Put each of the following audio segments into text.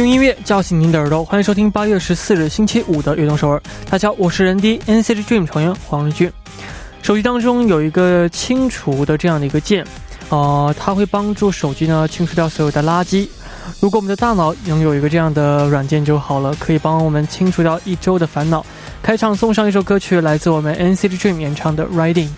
用音乐叫醒您的耳朵，欢迎收听八月十四日星期五的悦动首尔。大家好，我是人 D NCT Dream 成员黄日俊。手机当中有一个清除的这样的一个键，呃，它会帮助手机呢清除掉所有的垃圾。如果我们的大脑能有一个这样的软件就好了，可以帮我们清除掉一周的烦恼。开场送上一首歌曲，来自我们 NCT Dream 演唱的《Riding》。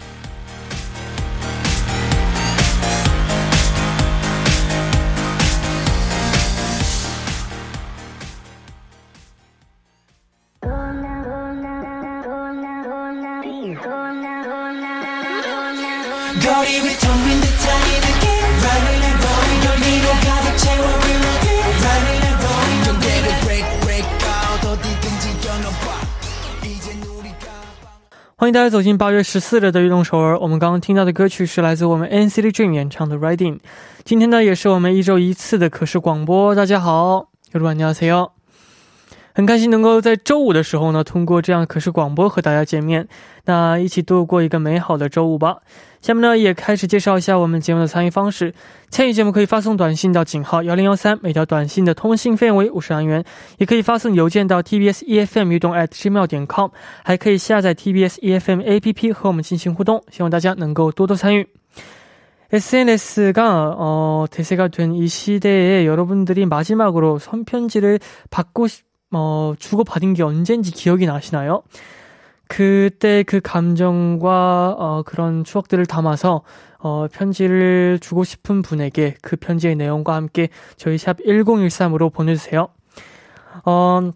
欢迎大家走进八月十四日的运动首尔。我们刚刚听到的歌曲是来自我们 NCT Dream 演唱的《Riding》。今天呢，也是我们一周一次的可视广播。大家好，여러분안녕하세 요。 很开心能够在周五的时候呢，通过这样可视广播和大家见面。那一起度过一个美好的周五吧。下面呢，也开始介绍一下我们节目的参与方式。参与节目可以发送短信到井号幺零幺三，每条短信的通信费用为五十元。也可以发送邮件到 tbs efm 运动 at gmail 点 com，还可以下载 tbs efm app 和我们进行互动。希望大家能够多多参与。SNS가 어, 대세가 된 이 시대에 여러분들이 마지막으로 손편지를 받고 어, 주고 받은 게 언젠지 기억이 나시나요? 그때 그 감정과 어, 그런 추억들을 담아서 어, 편지를 주고 싶은 분에게 그 편지의 내용과 함께 저희 샵 1013으로 보내주세요. 어,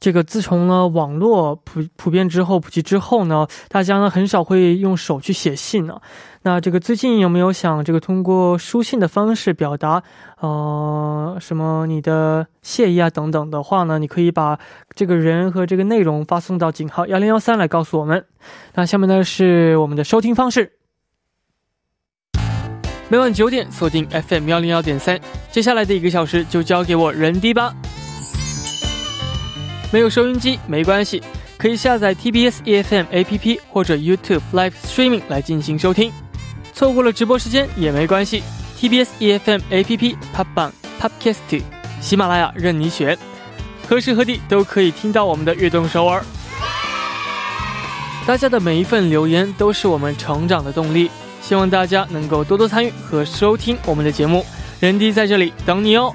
这个自从呢网络普普遍之后普及之后呢，大家呢很少会用手去写信了。那这个最近有没有想这个通过书信的方式表达呃什么你的谢意啊等等的话呢？你可以把这个人和这个内容发送到井号幺零幺三来告诉我们。那下面呢是我们的收听方式，每晚九点锁定 FM 幺零幺点三，接下来的一个小时就交给我人低吧。没有收音机没关系，可以下载 TBS EFM APP 或者 YouTube Live Streaming 来进行收听。错过了直播时间也没关系，TBS EFM APP、Pop Bang、Popcast、喜马拉雅任你选，何时何地都可以听到我们的悦动首尔。大家的每一份留言都是我们成长的动力，希望大家能够多多参与和收听我们的节目。人迪在这里等你哦。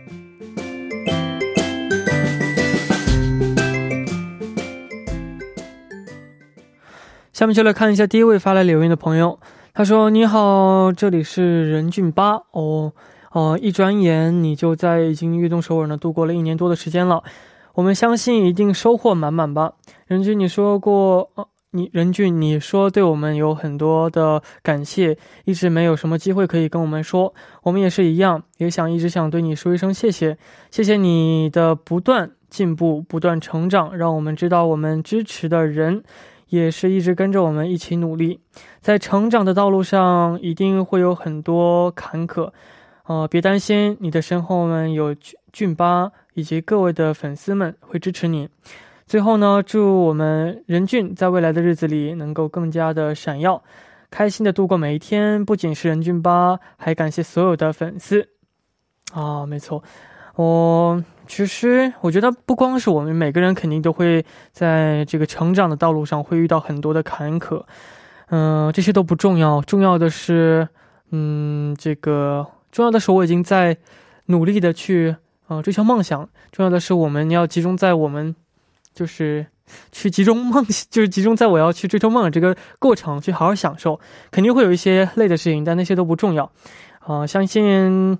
下面就来看一下第一位发来留言的朋友，他说：“你好，这里是任俊八哦哦，一转眼你就在已经悦动首尔呢度过了一年多的时间了，我们相信一定收获满满吧。”任俊，你说过哦，你任俊，你说对我们有很多的感谢，一直没有什么机会可以跟我们说，我们也是一样，也想一直想对你说一声谢谢，谢谢你的不断进步、不断成长，让我们知道我们支持的人。也是一直跟着我们一起努力，在成长的道路上一定会有很多坎坷，呃，别担心，你的身后们有俊俊巴以及各位的粉丝们会支持你。最后呢，祝我们任俊在未来的日子里能够更加的闪耀，开心的度过每一天。不仅是任俊巴，还感谢所有的粉丝。啊，没错，我。其实，我觉得不光是我们每个人，肯定都会在这个成长的道路上会遇到很多的坎坷。嗯，这些都不重要，重要的是，嗯，这个重要的是我已经在努力的去啊追求梦想。重要的是，我们要集中在我们就是去集中梦，就是集中在我要去追求梦想这个过程，去好好享受。肯定会有一些累的事情，但那些都不重要。啊，相信。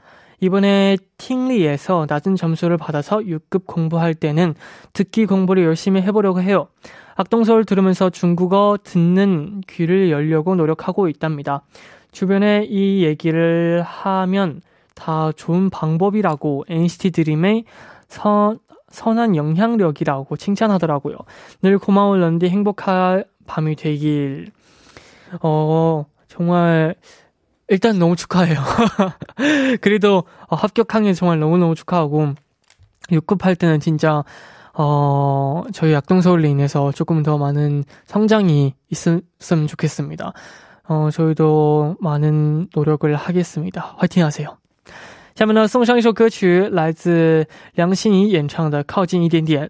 이번에 팅리에서 낮은 점수를 받아서 6급 공부할 때는 듣기 공부를 열심히 해보려고 해요. 악동서울 들으면서 중국어 듣는 귀를 열려고 노력하고 있답니다. 주변에 이 얘기를 하면 다 좋은 방법이라고 NCT 드림의 선, 선한 영향력이라고 칭찬하더라고요. 늘 고마운 런디 행복한 밤이 되길. 어, 정말 일단 너무 축하해요. 그래도 어, 합격한 게 정말 너무너무 축하하고 6급 할 때는 진짜 어, 저희 약동서울로 인해서 조금 더 많은 성장이 있었으면 좋겠습니다. 어, 저희도 많은 노력을 하겠습니다. 화이팅 하세요. 下面呢，送上一首歌曲，来自梁心颐演唱的《靠近一点点》。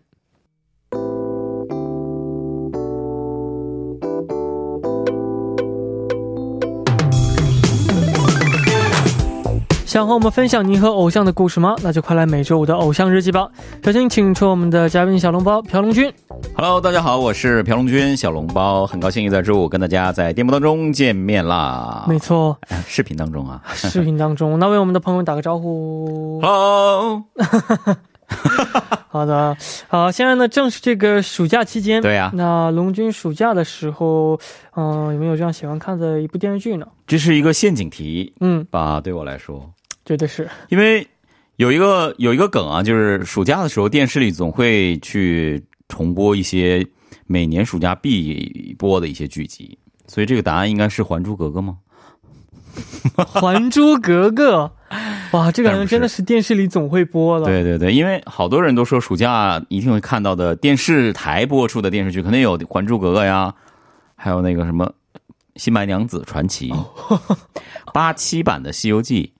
想和我们分享您和偶像的故事吗？那就快来每周五的偶像日记吧。首先，请出我们的嘉宾小笼包朴龙君。Hello，大家好，我是朴龙君，小笼包，很高兴又在周五跟大家在电波当中见面啦。没错，视频当中啊，视频当中，那为我们的朋友打个招呼。Hello。好的，好，现在呢正是这个暑假期间。对呀。那龙君暑假的时候，嗯，有没有这样喜欢看的一部电视剧呢？这是一个陷阱题，嗯，吧，对我来说。绝对是因为有一个有一个梗啊，就是暑假的时候电视里总会去重播一些每年暑假必播的一些剧集，所以这个答案应该是《还珠格格》吗？《还珠格格》哇，这个好像真的是电视里总会播的。对对对，因为好多人都说暑假一定会看到的电视台播出的电视剧，肯定有《还珠格格》呀，还有那个什么《新白娘子传奇》，八七版的《西游记》。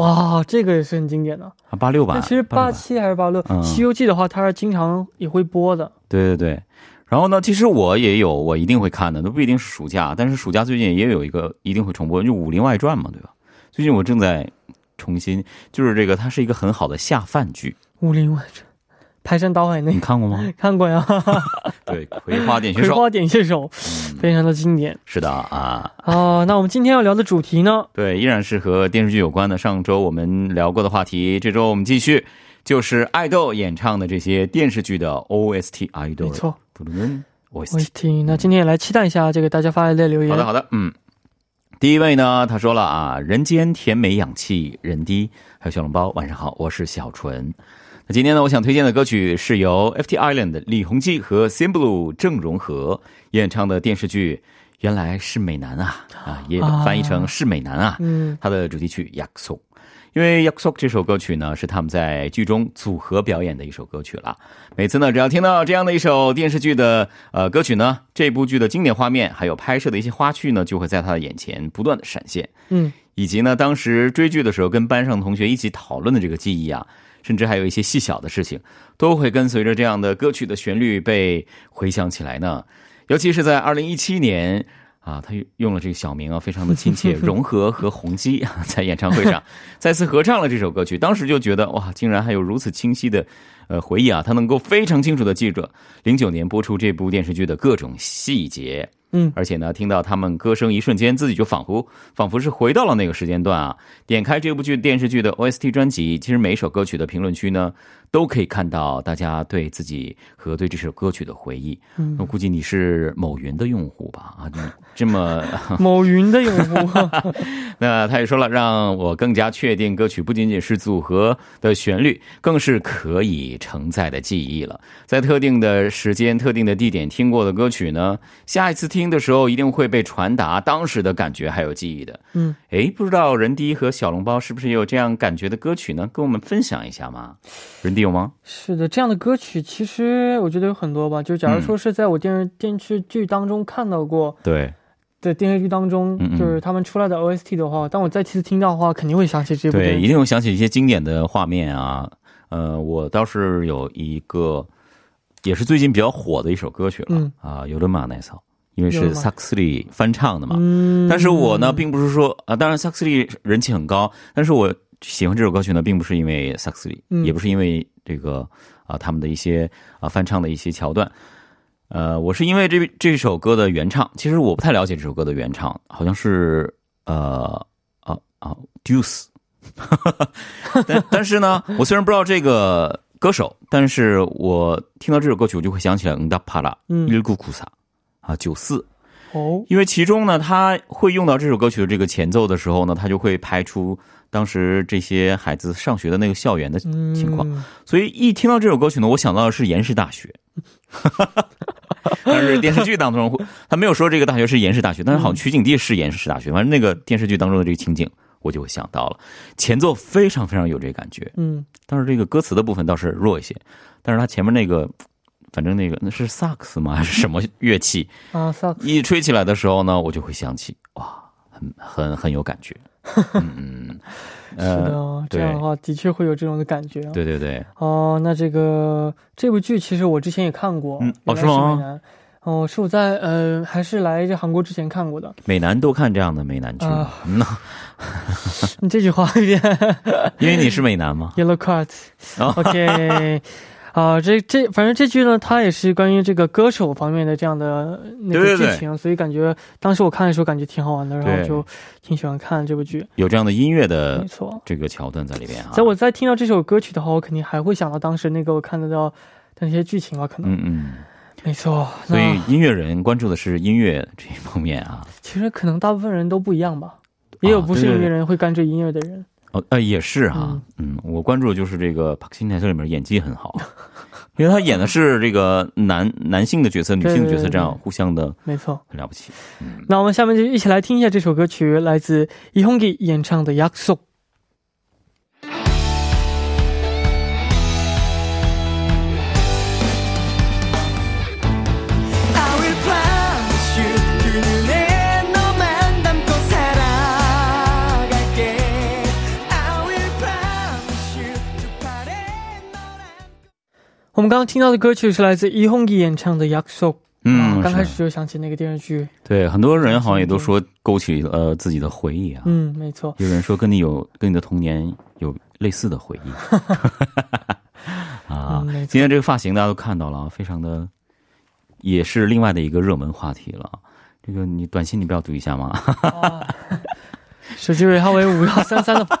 哇，这个也是很经典的啊，八六版。其实八七还是八六，《西游记》的话，它是经常也会播的。对对对，然后呢，其实我也有，我一定会看的，都不一定是暑假，但是暑假最近也有一个一定会重播，就《武林外传》嘛，对吧？最近我正在重新，就是这个，它是一个很好的下饭剧，《武林外传》。排山倒海那，你看过吗？看过呀。对，葵花点穴手。葵花点穴手，非常的经典。是的啊。哦，那我们今天要聊的主题呢？对，依然是和电视剧有关的。上周我们聊过的话题，这周我们继续，就是爱豆演唱的这些电视剧的 OST。爱豆，没错。OST。那今天也来期待一下这个大家发来的留言。好的，好的。嗯。第一位呢，他说了啊，人间甜美氧气，人低。还有小笼包，晚上好，我是小纯。今天呢，我想推荐的歌曲是由 FT Island 李弘基和 Sim Blue 郑容和演唱的电视剧《原来是美男》啊啊，也翻译成是美男啊。嗯，他的主题曲《Yakso》，因为《Yakso》这首歌曲呢，是他们在剧中组合表演的一首歌曲了。每次呢，只要听到这样的一首电视剧的呃歌曲呢，这部剧的经典画面还有拍摄的一些花絮呢，就会在他的眼前不断的闪现。嗯，以及呢，当时追剧的时候跟班上同学一起讨论的这个记忆啊。甚至还有一些细小的事情，都会跟随着这样的歌曲的旋律被回想起来呢。尤其是在二零一七年啊，他用了这个小名啊，非常的亲切。融合和宏基在演唱会上再次合唱了这首歌曲，当时就觉得哇，竟然还有如此清晰的呃回忆啊！他能够非常清楚的记着零九年播出这部电视剧的各种细节。嗯，而且呢，听到他们歌声，一瞬间自己就仿佛仿佛是回到了那个时间段啊！点开这部剧电视剧的 OST 专辑，其实每一首歌曲的评论区呢，都可以看到大家对自己和对这首歌曲的回忆。嗯，我估计你是某云的用户吧？啊，这么 某云的用户。那他也说了，让我更加确定歌曲不仅仅是组合的旋律，更是可以承载的记忆了。在特定的时间、特定的地点听过的歌曲呢，下一次听。的时候一定会被传达当时的感觉还有记忆的。嗯，哎，不知道人迪和小笼包是不是也有这样感觉的歌曲呢？跟我们分享一下吗？人迪有吗？是的，这样的歌曲其实我觉得有很多吧。就假如说是在我电视电视剧当中看到过，对，在电视剧当中就是他们出来的 OST 的话，当我再次听到的话，肯定会想起这部。对，一定会想起一些经典的画面啊。呃，我倒是有一个，也是最近比较火的一首歌曲了、嗯啊，尤伦马奈草，因为是萨克斯利翻唱的嘛。嗯，但是我呢，并不是说啊，当然萨克斯利人气很高，但是我喜欢这首歌曲呢，并不是因为萨克斯里，嗯也不是因为这个啊他们的一些啊翻唱的一些桥段。呃，我是因为这这首歌的原唱，其实我不太了解这首歌的原唱，好像是呃啊啊 Deuce，但但是呢，我虽然不知道这个歌手，但是我听到这首歌曲，我就会想起来응답하라 嗯 일구구사啊九四， 哦，因为其中呢，他会用到这首歌曲的这个前奏的时候呢，他就会拍出当时这些孩子上学的那个校园的嗯情况，所以一听到这首歌曲呢，我想到的是延世大学。但是电视剧当中，他没有说这个大学是延世大学，但是好像取景地是延世大学。反正那个电视剧当中的这个情景，我就会想到了前奏非常非常有这个感觉，嗯但是这个歌词的部分倒是弱一些。但是他前面那个，反正那个那是萨克斯吗？还是什么乐器？啊，萨克斯一吹起来的时候呢，我就会想起，哇，很很很有感觉。嗯嗯，是的哦，这样的话的确会有这种的感觉啊。对对对，哦，那这个这部剧其实我之前也看过，嗯哦是吗。哦，是我在呃，还是来这韩国之前看过的。美男都看这样的美男剧？嗯呐，你这句话有点 因为你是美男吗。yellow card。哦啊，这这反正这剧呢，它也是关于这个歌手方面的这样的那个对对对剧情，所以感觉当时我看的时候感觉挺好玩的，然后就挺喜欢看这部剧。有这样的音乐的没错，这个桥段在里边啊。在我在听到这首歌曲的话，我肯定还会想到当时那个我看得到的那些剧情吧，可能。嗯嗯，没错，所以音乐人关注的是音乐这一方面啊。其实可能大部分人都不一样吧，也有不是音乐人会关注音乐的人。哦，呃，也是哈，嗯，我关注的就是这个，Pak Sinet 里面演技很好，因为他演的是这个男男性的角色，女性的角色，这样互相的，没错，很了不起。那我们下面就一起来听一下这首歌曲，来自伊鸿给演唱的《压缩》。我们刚刚听到的歌曲是来自伊洪吉演唱的《Yakso》，嗯，刚开始就想起那个电视剧。对，很多人好像也都说勾起了呃自己的回忆啊。嗯，没错。有人说跟你有跟你的童年有类似的回忆。啊，今天这个发型大家都看到了，非常的，也是另外的一个热门话题了。这个你短信你不要读一下吗？手机号为五幺三三的。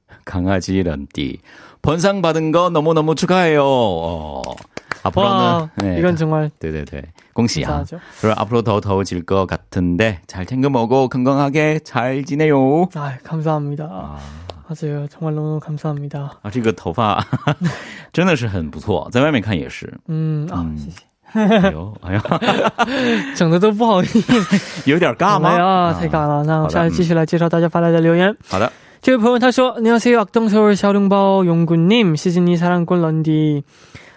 강아지 런디 번상 받은 거 너무 너무 축하해요. 어. 앞으로는 哇， 네, 이건 정말 对对对，恭喜啊！ 감사하죠. 그리고 앞으로 더 더워질 것 같은데 잘 챙겨 먹고 건강하게 잘 지내요. 아, 감사합니다. 啊 맞아요. 정말 너무 감사합니다. 啊，这个头发真的是很不错，在外面看也是。 음, 아, 嗯 谢谢.哎呦，哎呀，整的都不好意思。有点尬吗？哎呀，啊太尬了。那我好的下来继续来介绍大家发来的留言。好的， 제일 보면 다시 안녕하세요. 악동서울 샤룽바오 용구님, 시즌이 사랑꾼 런디.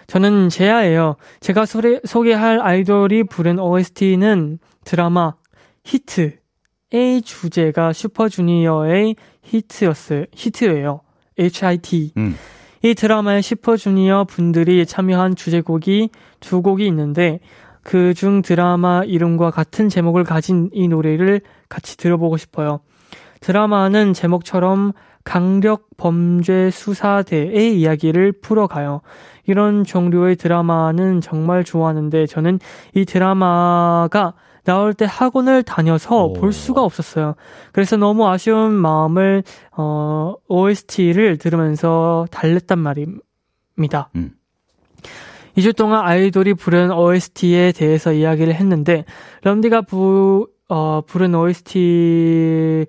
저는 제아예요. 제가 소리, 소개할 아이돌이 부른 OST는 드라마 히트의 주제가 슈퍼주니어의 히트였어요. 히트예요. H.I.T. 음. 이 드라마에 슈퍼주니어 분들이 참여한 주제곡이 두 곡이 있는데 그 중 드라마 이름과 같은 제목을 가진 이 노래를 같이 들어보고 싶어요. 드라마는 제목처럼 강력 범죄 수사대의 이야기를 풀어가요. 이런 종류의 드라마는 정말 좋아하는데 저는 이 드라마가 나올 때 학원을 다녀서 오. 볼 수가 없었어요. 그래서 너무 아쉬운 마음을 어, OST를 들으면서 달랬단 말입니다. 음. 2주 동안 아이돌이 부른 OST에 대해서 이야기를 했는데 럼디가 부, 어, 부른 OST를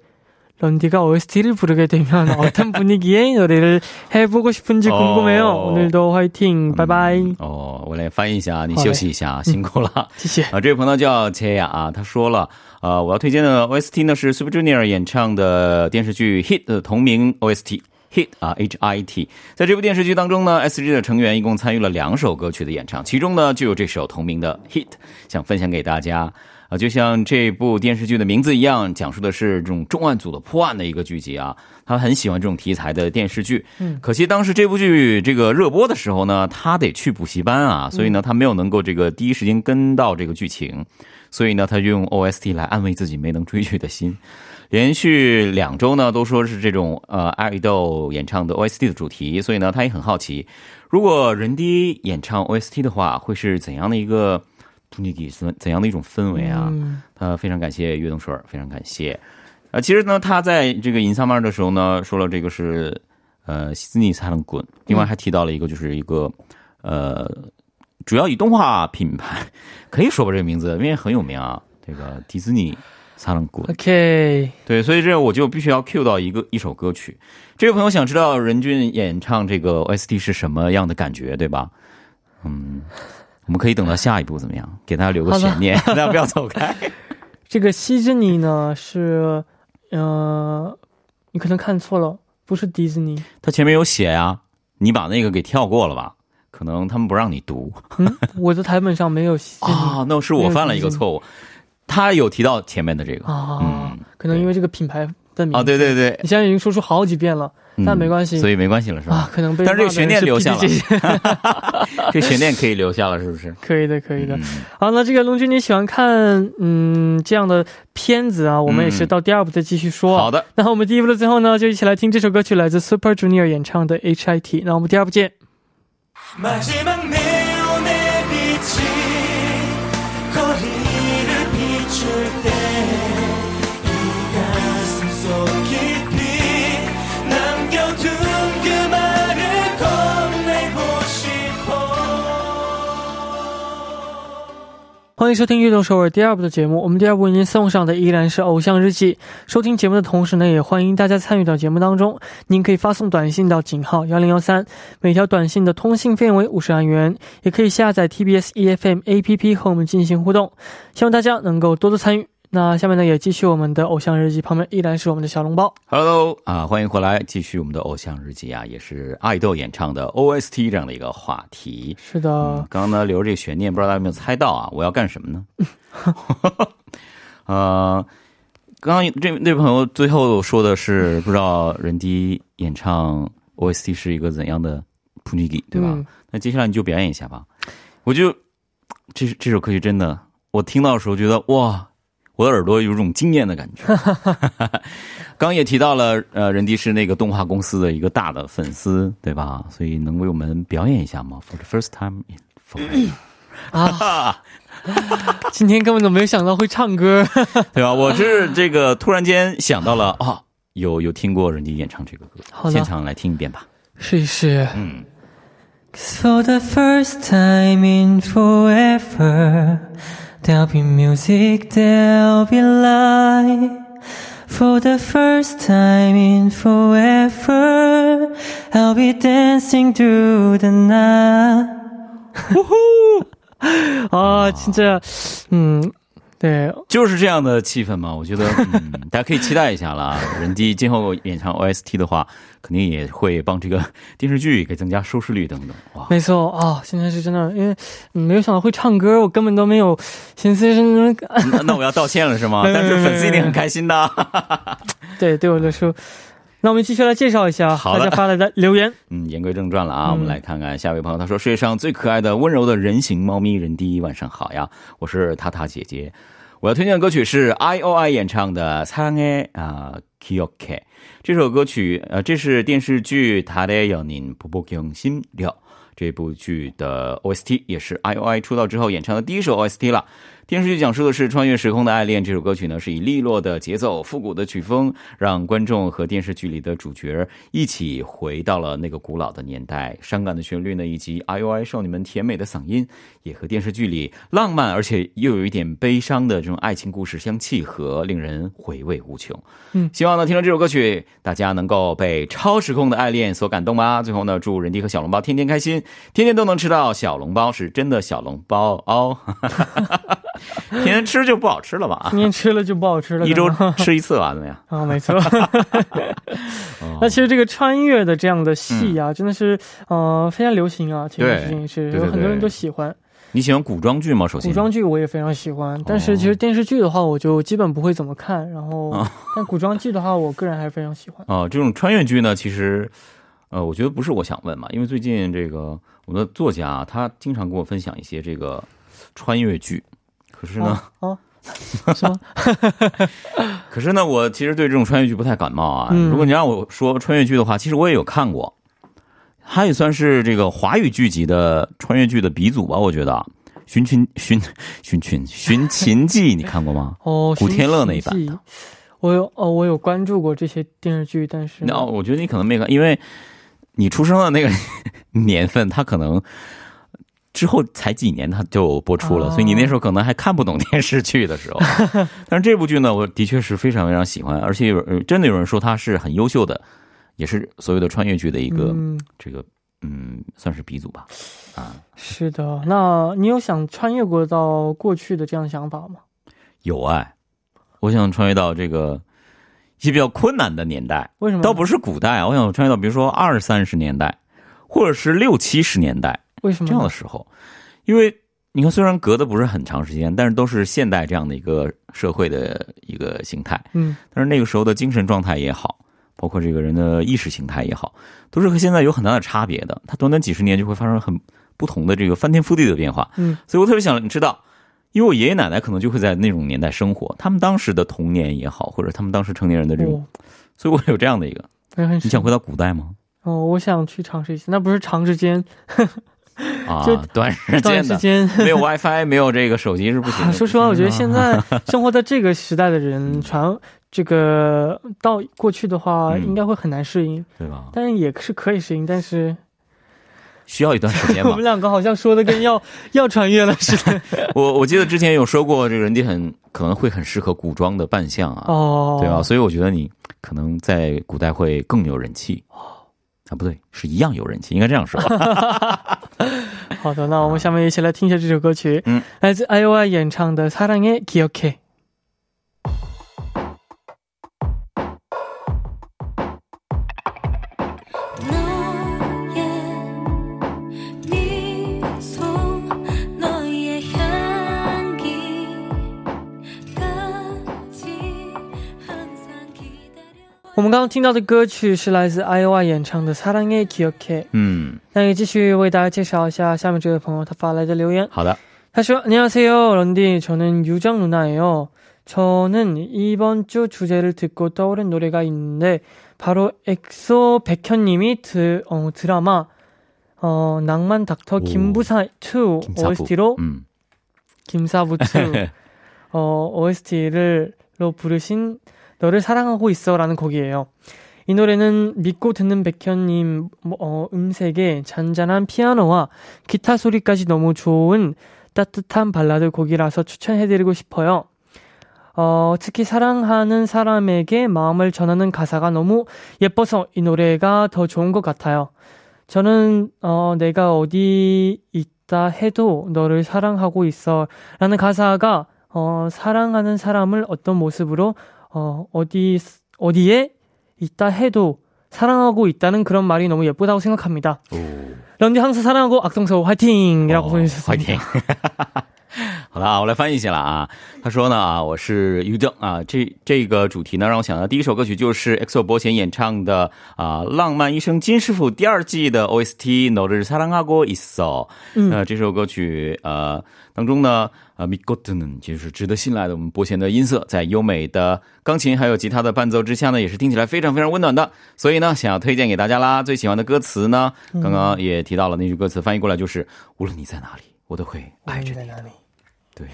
런디가 OST를 부르게 되면 어떤 분위기의 노래를 해보고 싶은지 어. 궁금해요. 오늘도 화이팅, 바이바이. 哦，我来翻译一下，你好嘞休息一下，辛苦了。谢谢。啊，这位朋友叫切雅啊，他说了，呃，我要推荐的 OST 呢是 Super Junior 演唱的电视剧 Hit 的同名 OST。Hit 啊，H I T，在这部电视剧当中呢，S G 的成员一共参与了两首歌曲的演唱，其中呢就有这首同名的 Hit，想分享给大家。 啊，就像这部电视剧的名字一样，讲述的是这种重案组的破案的一个剧集啊。他很喜欢这种题材的电视剧，嗯，可惜当时这部剧这个热播的时候呢，他得去补习班啊，所以呢，他没有能够这个第一时间跟到这个剧情，所以呢，他就用 OST 来安慰自己没能追剧的心。连续两周呢，都说是这种呃爱豆演唱的 OST 的主题，所以呢，他也很好奇，如果人低演唱 OST 的话，会是怎样的一个你给什么怎样的一种氛围啊他非常感谢岳东顺非常感谢。啊其实呢他在这个隐藏班的时候呢说了这个是呃斯尼才能滚。另外还提到了一个就是一个呃主要以动画品牌可以说吧这个名字因为很有名啊这个迪斯尼才能滚。Ok 对所以这我就必须要 cue 到一个一首歌曲。这位朋友想知道任俊演唱这个 ost 是什么样的感觉对吧？嗯。我们可以等到下一步怎么样？给大家留个悬念，大家不要走开。这个西之尼呢是，呃，你可能看错了，不是迪士尼，他前面有写呀、你把那个给跳过了吧？可能他们不让你读嗯，我的台本上没有西之尼啊，那是我犯了一个错误。他有提到前面的这个啊，嗯可能因为这个品牌的名字啊，对对对，你现在已经说出好几遍了，但没关系，所以没关系了是吧？啊，可能被但是这个悬念留下了 这悬念可以留下了，是不是？可以的，可以的。嗯好，那这个龙君你喜欢看嗯这样的片子啊？我们也是到第二部再继续说。好的，那我们第一部的最后呢，就一起来听这首歌曲，来自 Super Junior 演唱的 H.I.T。那我们第二部见。欢迎收听《运动首尔》第二部的节目。我们第二部为您送上的依然是《偶像日记》。收听节目的同时呢，也欢迎大家参与到节目当中。您可以发送短信到井号幺零幺三，每条短信的通信费用为五十万元。也可以下载 TBS EFM APP 和我们进行互动。希望大家能够多多参与。那下面呢，也继续我们的《偶像日记》，旁边依然是我们的小笼包。Hello 啊，欢迎回来，继续我们的偶像日记啊，也是爱豆演唱的 OST 这样的一个话题。是的，嗯，刚刚呢留着这个悬念，不知道大家有没有猜到啊？我要干什么呢？呃，刚刚这那位朋友最后说的是不知道任迪演唱 OST 是一个怎样的 u n 对吧？嗯那接下来你就表演一下吧。我就这这首歌曲真的，我听到的时候觉得哇，我的耳朵有种惊艳的感觉。刚 刚也提到了，呃，人迪是那个动画公司的一个大的粉丝，对吧？所以能为我们表演一下吗？For the first time in forever，啊，今天根本都没有想到会唱歌。对吧？我是这个突然间想到了啊，有有听过人迪演唱这个歌好，现场来听一遍吧。试一试。嗯，For the first time in forever, there'll be music, there'll be light. For the first time in forever, I'll be dancing through the night. 啊，진짜，嗯， 对，就是这样的气氛嘛，我觉得，嗯，大家可以期待一下了。人机今后演唱 OST 的话，肯定也会帮这个电视剧给增加收视率等等。哇，没错啊，现在是真的，因为嗯没有想到会唱歌，我根本都没有心思是那，那那我要道歉了是吗？但是粉丝一定很开心的。对，对我来说，那我们继续来介绍一下大家发来的留言。嗯，言归正传了啊，我们来看看下一位朋友，他说：“世界上最可爱的温柔的人形猫咪人第一，晚上好呀，我是塔塔姐姐。”我要推荐的歌曲是 I O I 演唱的《苍哎啊 k y o k 这首歌曲，呃，这是电视剧《他的要您不不用心了》这部剧的 OST，也是 I O I 出道之后演唱的第一首 OST 了。电视剧讲述的是穿越时空的爱恋。这首歌曲呢，是以利落的节奏、复古的曲风，让观众和电视剧里的主角一起回到了那个古老的年代。伤感的旋律呢，以及 I O I 少女们甜美的嗓音，也和电视剧里浪漫而且又有一点悲伤的这种爱情故事相契合，令人回味无穷。嗯希望呢，听了这首歌曲，大家能够被超时空的爱恋所感动吧。最后呢，祝人迪和小笼包天天开心，天天都能吃到小笼包，是真的小笼包哦。天天吃就不好吃了吧？啊天吃了就不好吃了，一周吃一次吧，怎么样？啊，没错。哦那其实这个穿越的这样的戏啊，真的是呃非常流行啊，前段时间也是有很多人都喜欢。你喜欢古装剧吗？首先，古装剧我也非常喜欢，但哦是其实电视剧的话，我就基本不会怎么看。然后啊，但古装剧的话，我个人还是非常喜欢。哦，这种穿越剧呢，其实，呃，我觉得不是我想问嘛，因为最近这个我们的作家啊他经常跟我分享一些这个穿越剧，可是呢，哦，哦是吗？可是呢，我其实对这种穿越剧不太感冒啊。嗯如果你让我说穿越剧的话，其实我也有看过，它也算是这个华语剧集的穿越剧的鼻祖吧，我觉得。寻秦寻寻秦寻秦记，你看过吗？哦，古天乐那一版我有哦，我有关注过这些电视剧，但是那、我觉得你可能没看，因为你出生的那个年份，他可能之后才几年它就播出了，哦所以你那时候可能还看不懂电视剧的时候。但是这部剧呢，我的确是非常非常喜欢，而且有呃真的有人说它是很优秀的，也是所有的穿越剧的一个、嗯，这个嗯，算是鼻祖吧。啊，是的。那你有想穿越过到过去的这样的想法吗？有哎，我想穿越到这个一些比较困难的年代。为什么？倒不是古代啊，我想穿越到比如说二三十年代，或者是六七十年代为什么这样的时候，因为你看，虽然隔的不是很长时间，但是都是现代这样的一个社会的一个形态，嗯但是那个时候的精神状态也好，包括这个人的意识形态也好，都是和现在有很大的差别的。它短短几十年就会发生很不同的这个翻天覆地的变化。嗯所以我特别想知道，因为我爷爷奶奶可能就会在那种年代生活，他们当时的童年也好，或者他们当时成年人的这种，哦，所以我有这样的一个。你想回到古代吗？哦，我想去尝试一下，那不是长时间，啊就，短时间的，时间。没有 WiFi，没有这个手机是不行啊，的。说实话，我觉得现在 生活在这个时代的人，传这个到过去的话，嗯应该会很难适应，对吧？但是也是可以适应。但是需要一段时间吧 我们。两个好像说的跟要 要穿越了似的。我我记得之前有说过，这个人家很可能会很适合古装的扮相啊，哦，对吧？所以我觉得你可能在古代会更有人气。啊，不对，是一样有人气，应该这样说。好的，那我们下面一起来听一下这首歌曲，嗯，来自 IOI 演唱的《사랑의기억해》。 我们刚刚听到的歌曲是来自 IOI 演唱的《사랑의기억해》。嗯，那也继续为大家介绍一下下面这位朋友他发来的留言。好的，他说안녕하세요 런디 저는 유정 누나예요. 저는 이번 주 주제를 듣고 떠오른 노래가 있는데 바로 엑소 백현님이 드, 어, 드라마 어, 낭만 닥터 오. 김부사 2 김사부. OST로 嗯， 김사부 2 어, OST를 로 부르신 너를 사랑하고 있어 라는 곡이에요. 이 노래는 믿고 듣는 백현님 어, 음색에 잔잔한 피아노와 기타 소리까지 너무 좋은 따뜻한 발라드 곡이라서 추천해드리고 싶어요. 어, 특히 사랑하는 사람에게 마음을 전하는 가사가 너무 예뻐서 이 노래가 더 좋은 것 같아요. 저는 어, 내가 어디 있다 해도 너를 사랑하고 있어 라는 가사가 어, 사랑하는 사람을 어떤 모습으로 어, 어디 어디에 있다 해도 사랑하고 있다는 그런 말이 너무 예쁘다고 생각합니다. 哦。 런디 항상 사랑하고 악동서 화이팅이라고 哦 보내주셨습니다. 好了啊，我来翻译一下了啊。他说呢啊，我是于正啊，这这个主题呢让我想到第一首歌曲就是 EXO 伯贤演唱的啊《浪漫医生金师傅》第二季的 OST《너를사랑하고있어》。嗯呃，这首歌曲呃当中呢， 啊 m i g o t n 就是值得信赖的我们伯贤的音色，在优美的钢琴还有吉他的伴奏之下呢，也是听起来非常非常温暖的。所以呢，想要推荐给大家啦，最喜欢的歌词呢，刚刚也提到了那句歌词，翻译过来就是：无论你在哪里，我都会爱着你。在哪里？对，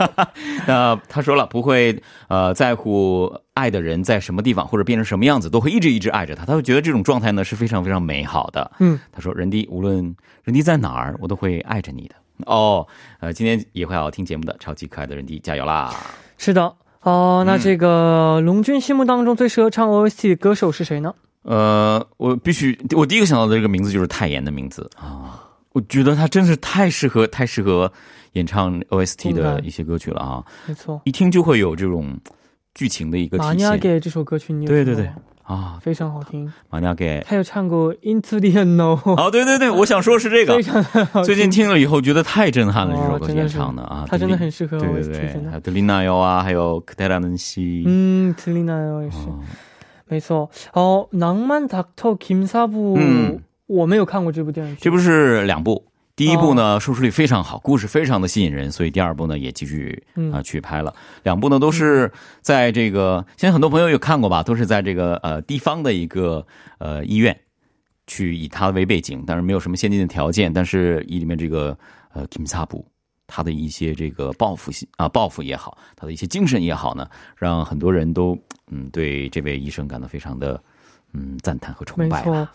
那他说了不会，呃，在乎爱的人在什么地方或者变成什么样子，都会一直一直爱着他。他会觉得这种状态呢是非常非常美好的。嗯，他说人低无论人低在哪儿，我都会爱着你的。哦，呃，今天也会好好听节目的超级可爱的人迪，加油啦！是的。哦，那这个龙君心目当中最适合唱 OST 的歌手是谁呢？呃，我必须，我第一个想到的这个名字就是泰妍的名字啊。我觉得他真是太适合，太适合演唱 OST 的一些歌曲了啊！没错，一听就会有这种剧情的一个体马尼亚现。给这首歌曲你有对对对吗啊，非常好听。马尼亚给，他有唱过《Into the Unknown》。哦，对对对，我想说是这个。最近听了以后觉得太震撼了，这首歌演唱的啊，他真的很适合我。对对对，还有特丽娜哟啊，还有克泰拉能西。嗯，特丽娜哟也是，没错。哦，《浪漫大头》《金撒布》。嗯，我没有看过这部电视剧。这部是两部。第一部呢，哦收视率非常好，故事非常的吸引人，所以第二部呢也继续嗯。啊、去拍了。两部呢都是在这个，现在很多朋友有看过吧，都是在这个呃地方的一个呃医院去以它为背景，但是没有什么先进的条件，但是以里面这个呃 Kim Sa Bu 他的一些这个报复心啊报复也好，他的一些精神也好呢，让很多人都嗯对这位医生感到非常的嗯赞叹和崇没错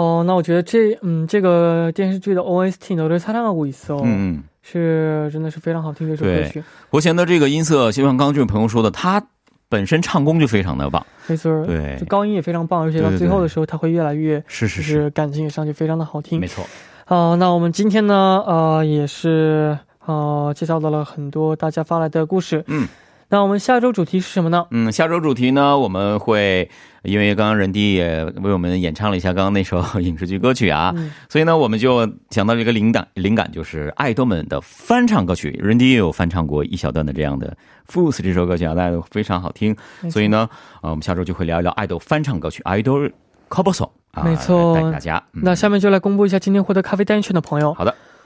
拜吧。。哦，那我觉得这嗯这个电视剧的 OST 너를사랑하고있어， 嗯嗯。是真的是非常好听的一首歌曲，国贤的这个音色，就像刚刚这位朋友说的，他本身唱功就非常的棒，没错，对就高音也非常棒，而且到对对最后的时候，它会越来越是就是是感情也上去，非常的好听没。错。好、那我们今天呢，呃，也是呃介绍到了很多大家发来的故事。嗯， 那我们下周主题是什么呢？嗯，下周主题呢，我们会因为刚刚任迪也为我们演唱了一下刚刚那首影视剧歌曲啊，嗯所以呢，我们就想到了一个灵感，灵感就是爱豆们的翻唱歌曲。任迪也有翻唱过一小段的这样的《Fools》这首歌曲啊，大家都非常好听。所以呢，呃，我们下周就会聊一聊爱豆翻唱歌曲 cover song 啊，没错带给大家。嗯那下面就来公布一下今天获得咖啡单券的朋友。好的，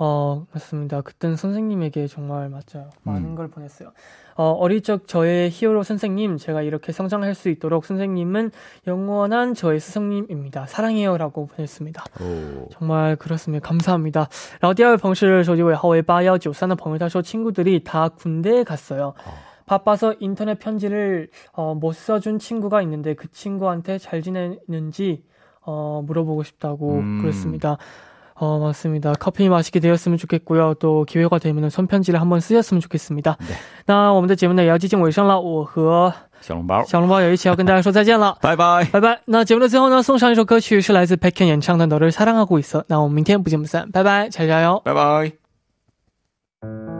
어, 맞습니다. 그땐 선생님에게 정말 맞아요. 많은 음. 걸 보냈어요. 어, 어릴 적 저의 히어로 선생님, 제가 이렇게 성장할 수 있도록 선생님은 영원한 저의 스승님입니다. 사랑해요. 라고 보냈습니다. 오. 정말 그렇습니다. 감사합니다. 라디아의 방실 저지웨 하오의 바야 조사나 범위다쇼 친구들이 다 군대에 갔어요. 아. 바빠서 인터넷 편지를 어, 못 써준 친구가 있는데 그 친구한테 잘 지내는지 어, 물어보고 싶다고 음. 그랬습니다. 어, 맞습니다. 커피 마시게 되었으면 좋겠고요. 또 기회가 되면 손편지를 한번 쓰였으면 좋겠습니다. 네. 那我们的节目呢也要接近尾声了，我和小笼包，小笼包有一起要跟大家说再见了。拜拜。拜拜。那节目的最后呢，送上一首歌曲，是来自 Baekhyun 演唱的《너를사랑하고있어》。那我们明天不见不散，拜拜，加油加油。拜拜。